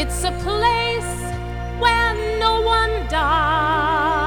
It's a place where no one dies.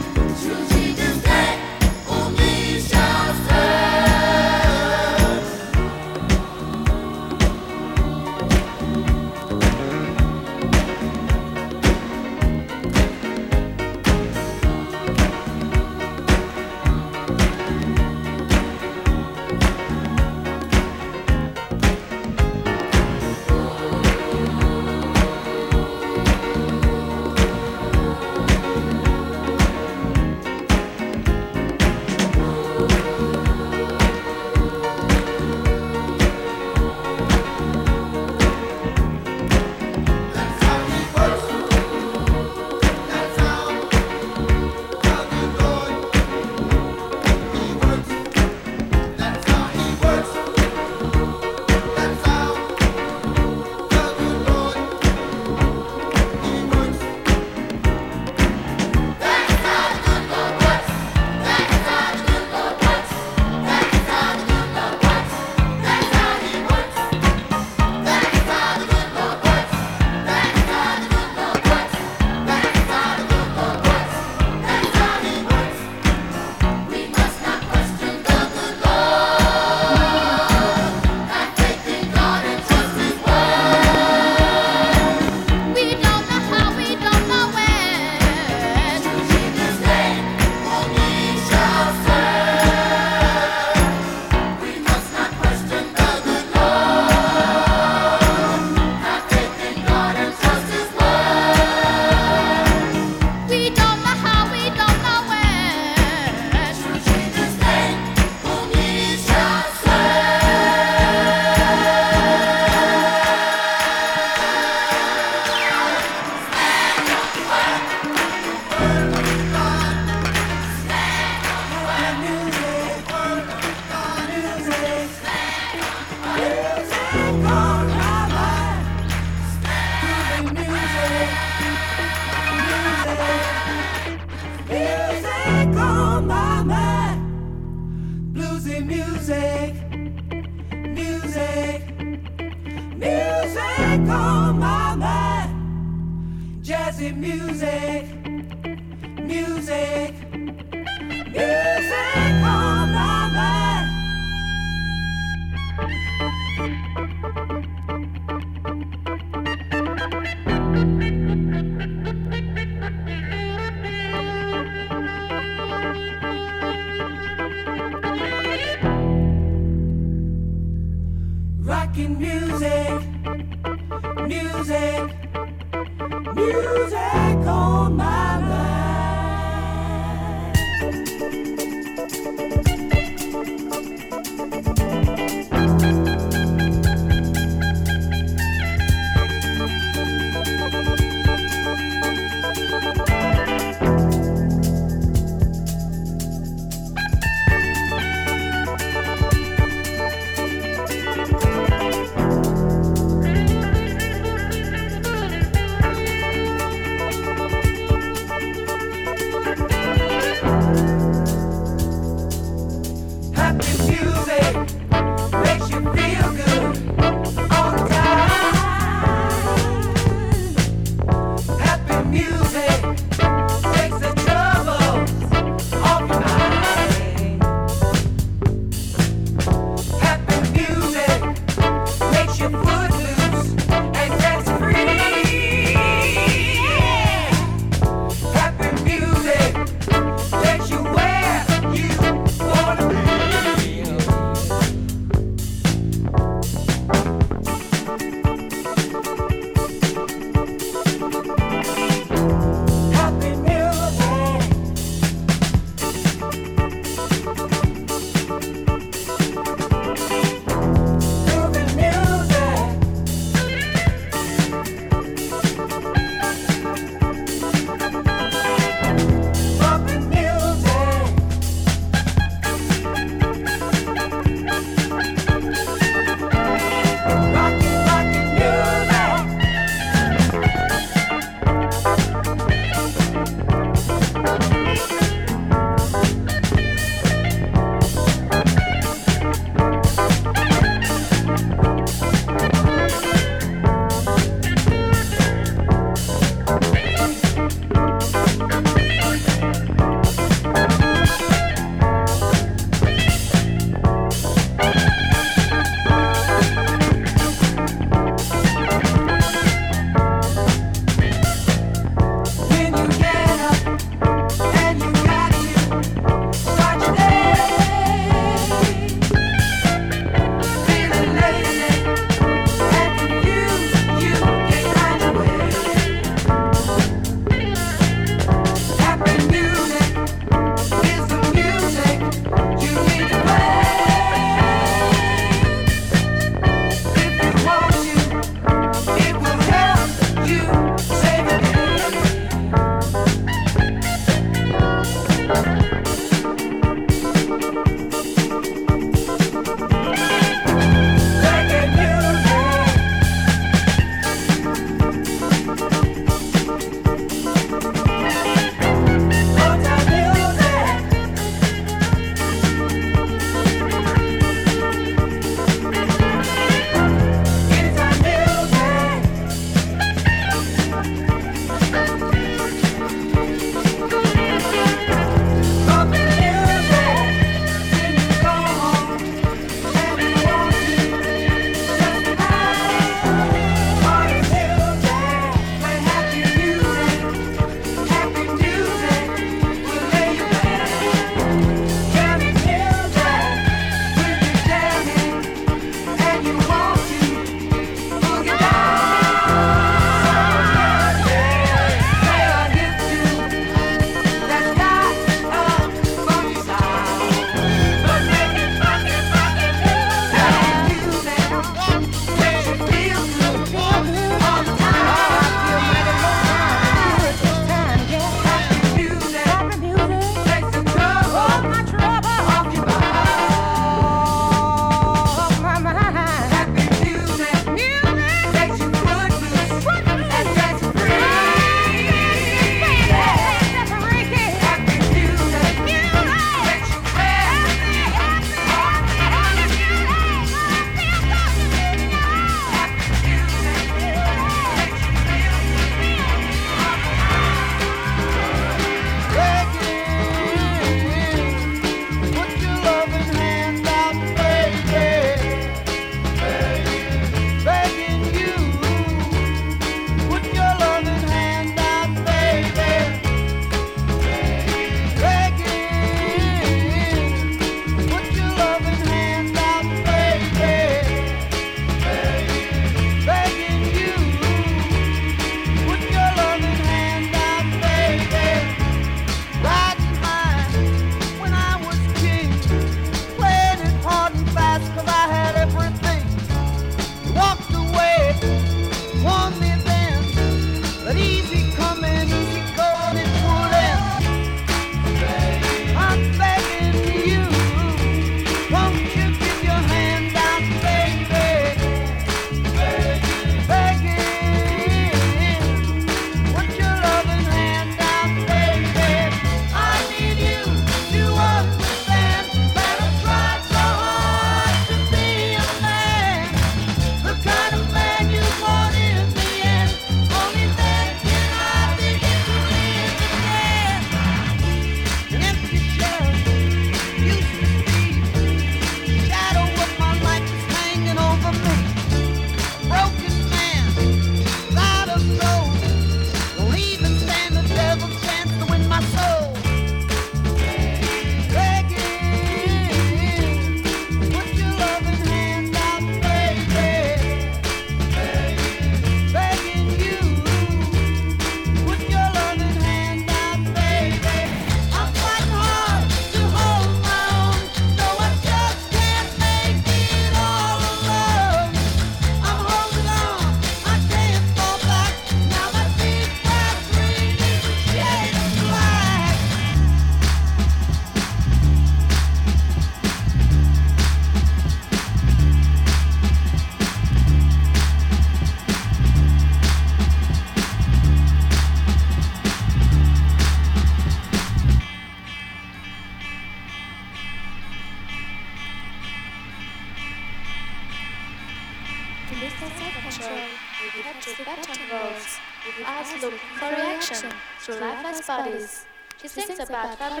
About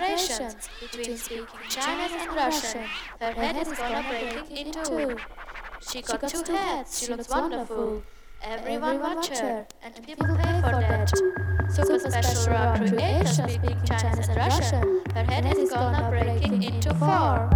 between speaking Chinese and Russian. Her head is gonna break in two. She got two heads, she looks wonderful. Everyone watch her, and people pay for that. Super special raw creation speaking Chinese and Russian. Her head is gonna breaking into four.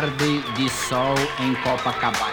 Tarde de sol em Copacabana.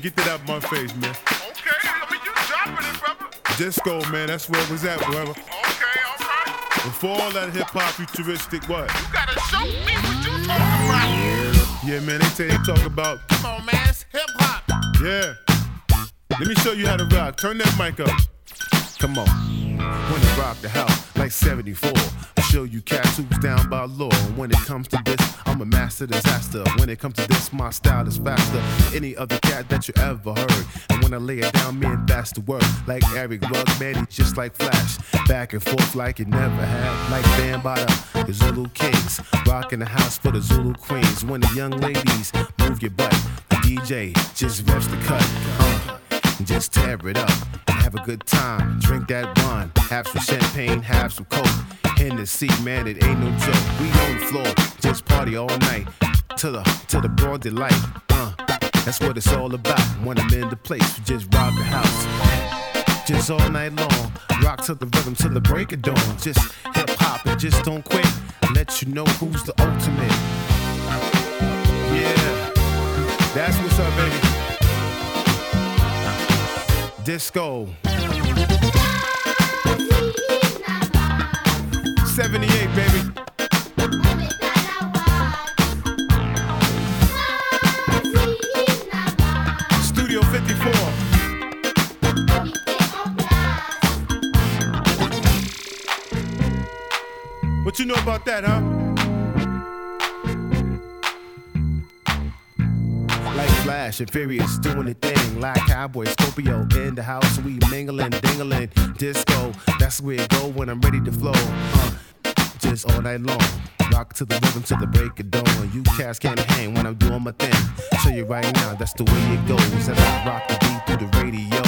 That's where it brother. Disco, man, that's what was at, brother. Okay, alright. Before all that hip hop futuristic, what? You gotta show me what you talking about. Yeah, man, they say they talk about. Come on, man, it's hip hop. Yeah. Let me show you how to rock. Turn that mic up. Come on. When I rock the house like 74. Show you cats who's down by law. And when it comes to this, I'm a master disaster. When it comes to this, my style is faster. Any other cat that you ever heard. And when I lay it down, man, that's the word. Like Eric Rugg, man, just like Flash. Back and forth like it never had. Like Bambaataa, the Zulu Kings. Rocking the house for the Zulu Queens. When the young ladies move your butt, the DJ just reps the cut. Uh, just tear it up have a good time. Drink that wine, have some champagne, have some coke. Seat, man, it ain't no joke. We on the floor, just party all night to the to the broad delight. Uh, that's what it's all about. When I'm in the place, we just rock the house. Just all night long, rock to the rhythm till the break of dawn. Just hip hop and just don't quit. Let you know who's the ultimate. Yeah, that's what's up, baby. Disco. 78, baby. Studio 54. What you know about that, huh? Like Flash and Furious doing the thing. Like Cowboy Scorpio in the house. We mingling, dingling, disco. That's where it go when I'm ready to flow. Uh, just all night long. Rock to the rhythm to the break of dawn. You cats can't hang when I'm doing my thing. Show you right now, that's the way it goes. And I rock the beat through the radio.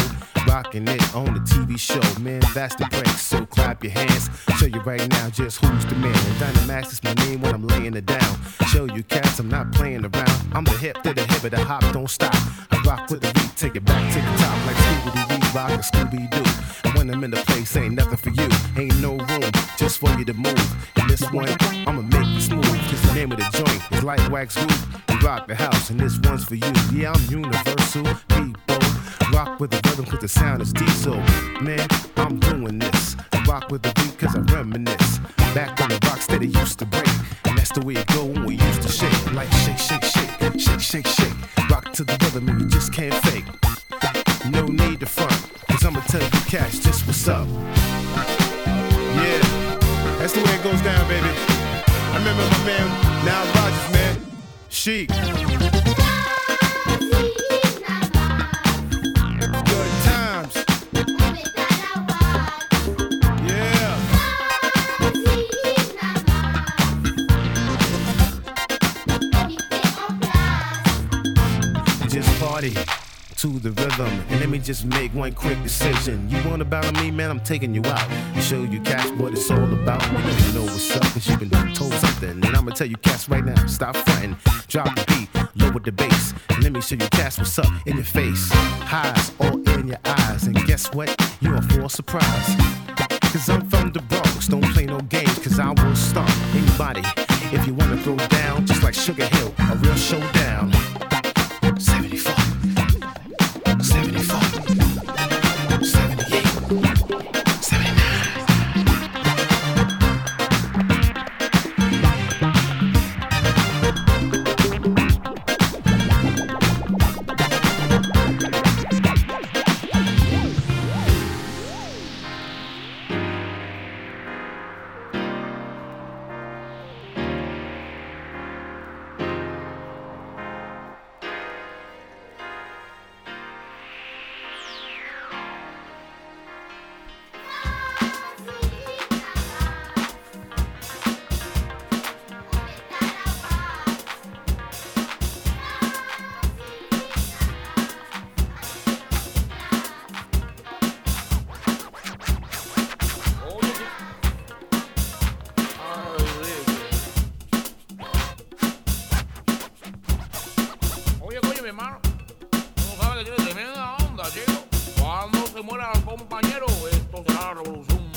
Rocking it on the TV show, man, that's the break. So clap your hands. Show you right now just who's the man. Dynamax is my name when I'm laying it down. Show you cats, I'm not playing around. I'm the hip to the hip of the hop, don't stop. I rock with the beat, take it back to the top like rock and Scooby Doo. When I'm in the place, ain't nothing for you. Ain't no room just for you to move. And this one, I'ma make you smooth. Cause the name of the joint is like wax roof. We rock the house, and this one's for you. Yeah, I'm universal, people. Rock with the rhythm cause the sound is diesel. Man, I'm doing this. Rock with the beat cause I reminisce. Back on the rocks that it used to break. And that's the way it go when we used to shake. Like shake, shake, shake, shake, shake, shake. Rock to the rhythm and you just can't fake. No need to front. Cause I'ma tell you cash just what's up. Yeah, that's the way it goes down, baby. I remember my man, Nile Rodgers, man. Chic. Just make one quick decision. You want to battle me, man? I'm taking you out. And show you cats what it's all about. You know what's up, cause you've been told something. And I'ma tell you cats right now, stop fronting. Drop the beat, lower the bass. Let me show you cats what's up in your face. Highs all in your eyes. And guess what? You're in for a surprise. Cause I'm from the Bronx, don't play no games, cause I will stop anybody. If you wanna throw down, just like Sugar Hill, a real showdown. Cuando se muera el compañero, esto será la revolución.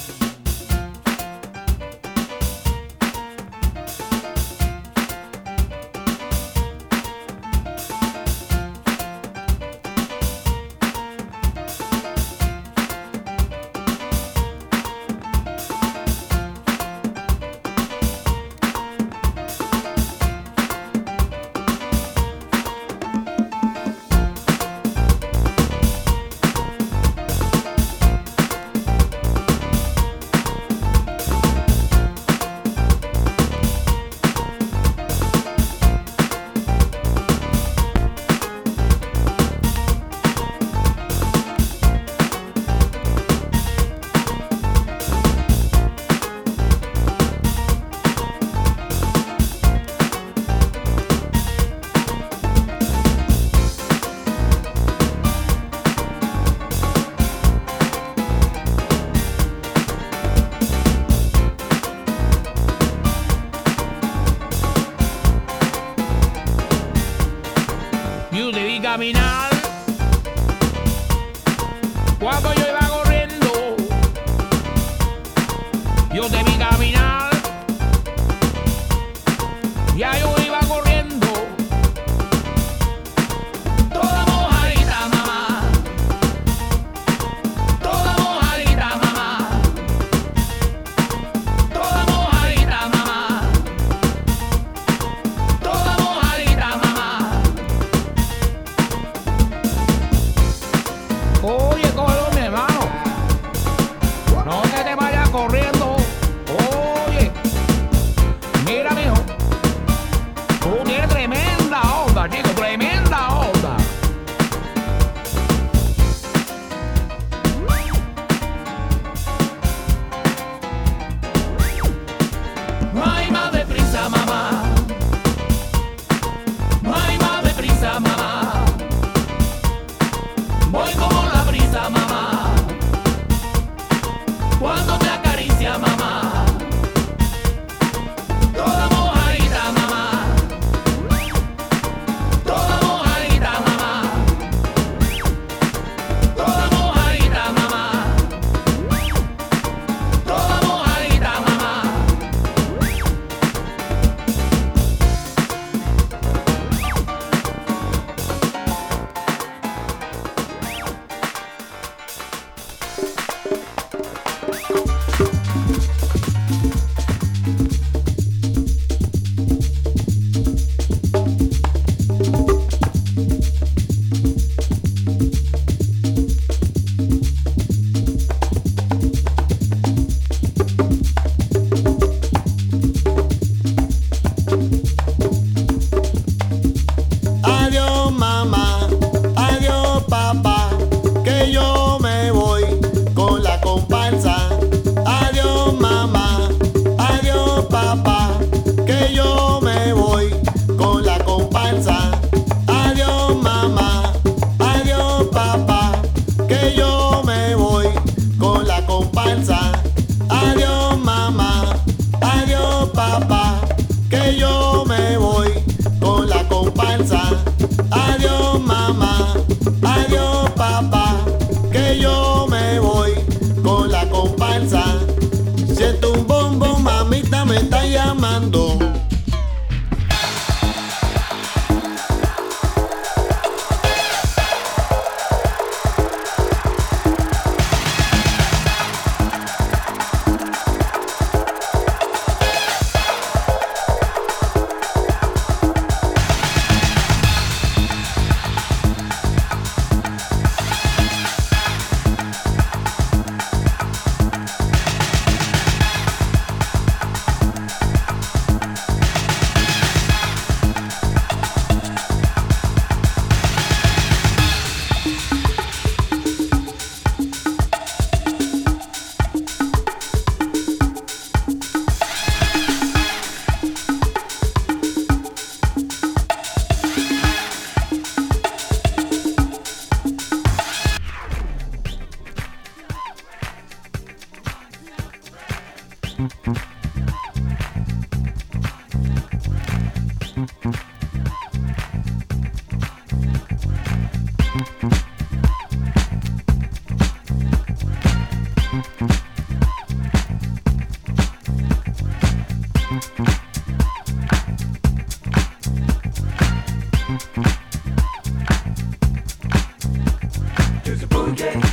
돼